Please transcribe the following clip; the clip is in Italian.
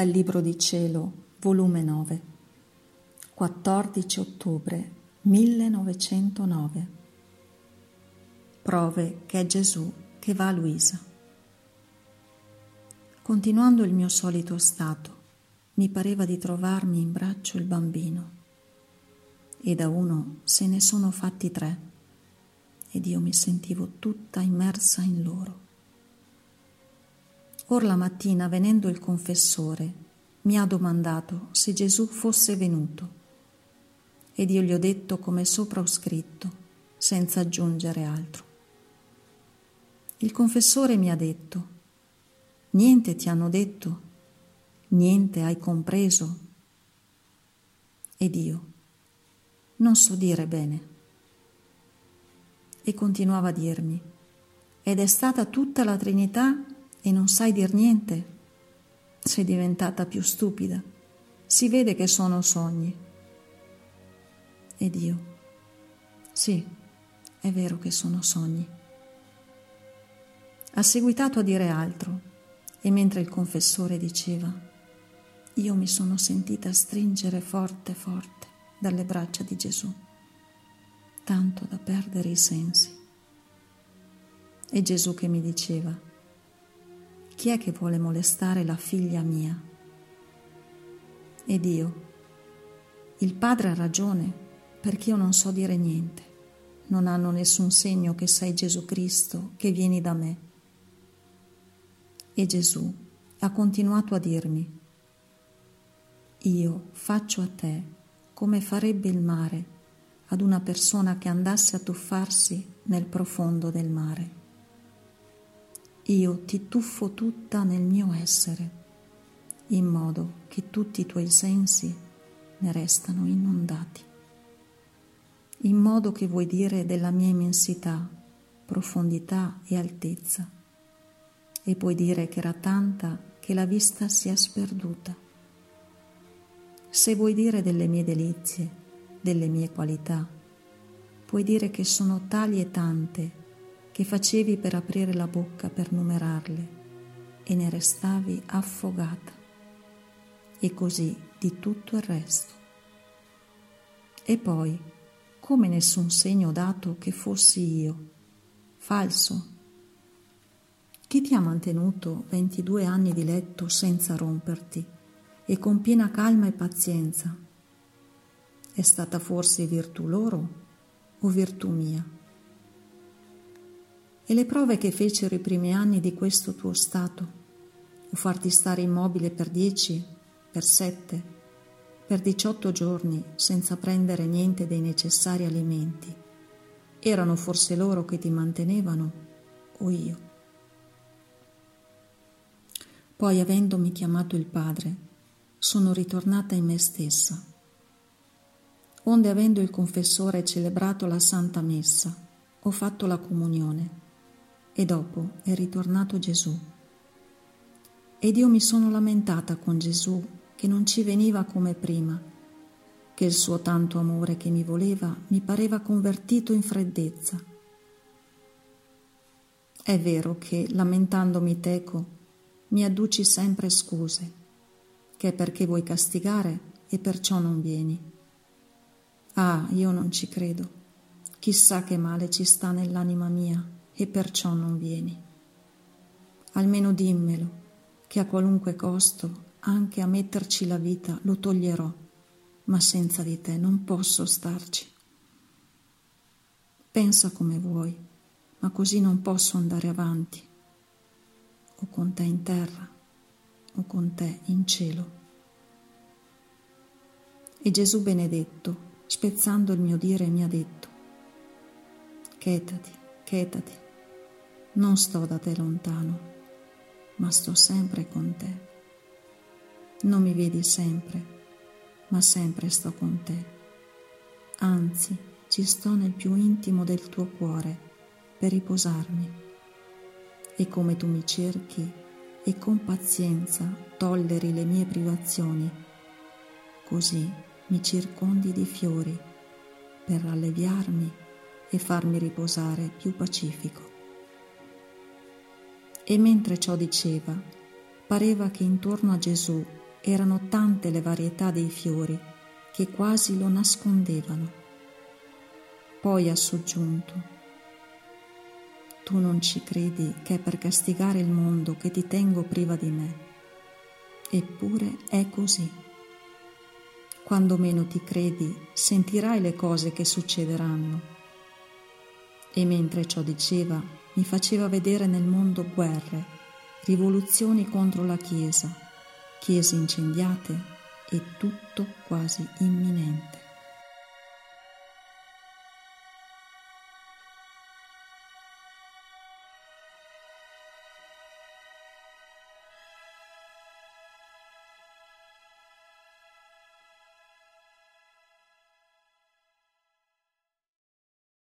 Dal Libro di Cielo, volume 9, 14 ottobre 1909. Prove che è Gesù che va a Luisa. Continuando il mio solito stato, mi pareva di trovarmi in braccio il bambino e da uno se ne sono fatti tre ed io mi sentivo tutta immersa in loro. Or la mattina, venendo il confessore, mi ha domandato se Gesù fosse venuto. Ed io gli ho detto come sopra ho scritto, senza aggiungere altro. Il confessore mi ha detto, niente ti hanno detto, niente hai compreso. Ed io, non so dire bene. E continuava a dirmi, ed è stata tutta la Trinità e non sai dir niente? Sei diventata più stupida. Si vede che sono sogni. Ed io? Sì, è vero che sono sogni. Ha seguitato a dire altro e mentre il confessore diceva, io mi sono sentita stringere forte forte dalle braccia di Gesù, tanto da perdere i sensi. E Gesù che mi diceva, chi è che vuole molestare la figlia mia? Ed io, il padre ha ragione, perché io non so dire niente. Non hanno nessun segno che sei Gesù Cristo, che vieni da me. E Gesù ha continuato a dirmi, io faccio a te come farebbe il mare ad una persona che andasse a tuffarsi nel profondo del mare io ti tuffo tutta nel mio essere, in modo che tutti i tuoi sensi ne restano inondati, in modo che vuoi dire della mia immensità, profondità e altezza, e puoi dire che era tanta che la vista si è sperduta. Se vuoi dire delle mie delizie, delle mie qualità, puoi dire che sono tali e tante che facevi per aprire la bocca per numerarle e ne restavi affogata, e così di tutto il resto. E poi, come nessun segno dato che fossi io, falso. Chi ti ha mantenuto 22 anni di letto senza romperti e con piena calma e pazienza? È stata forse virtù loro o virtù mia? E le prove che fecero i primi anni di questo tuo stato, o farti stare immobile per dieci, per sette, per diciotto giorni senza prendere niente dei necessari alimenti, erano forse loro che ti mantenevano o io? Poi, avendomi chiamato il Padre, sono ritornata in me stessa. Onde, avendo il confessore celebrato la Santa Messa, ho fatto la comunione e dopo è ritornato Gesù. Ed io mi sono lamentata con Gesù che non ci veniva come prima, che il suo tanto amore che mi voleva mi pareva convertito in freddezza. È vero che, lamentandomi teco, mi adduci sempre scuse, che è perché vuoi castigare e perciò non vieni. Ah, io non ci credo. Chissà che male ci sta nell'anima mia e perciò non vieni. Almeno dimmelo, che a qualunque costo, anche a metterci la vita, lo toglierò, ma senza di te non posso starci. Pensa come vuoi, ma così non posso andare avanti, o con te in terra, o con te in cielo. E Gesù benedetto, spezzando il mio dire, mi ha detto, chetati, chetati, non sto da te lontano, ma sto sempre con te. Non mi vedi sempre, ma sempre sto con te. Anzi, ci sto nel più intimo del tuo cuore per riposarmi. E come tu mi cerchi e con pazienza tolleri le mie privazioni, così mi circondi di fiori per alleviarmi e farmi riposare più pacifico. E mentre ciò diceva, pareva che intorno a Gesù erano tante le varietà dei fiori che quasi lo nascondevano. Poi ha soggiunto, tu non ci credi che è per castigare il mondo che ti tengo priva di me. Eppure è così. Quando meno ti credi, sentirai le cose che succederanno. E mentre ciò diceva, mi faceva vedere nel mondo guerre, rivoluzioni contro la Chiesa, chiese incendiate e tutto quasi imminente.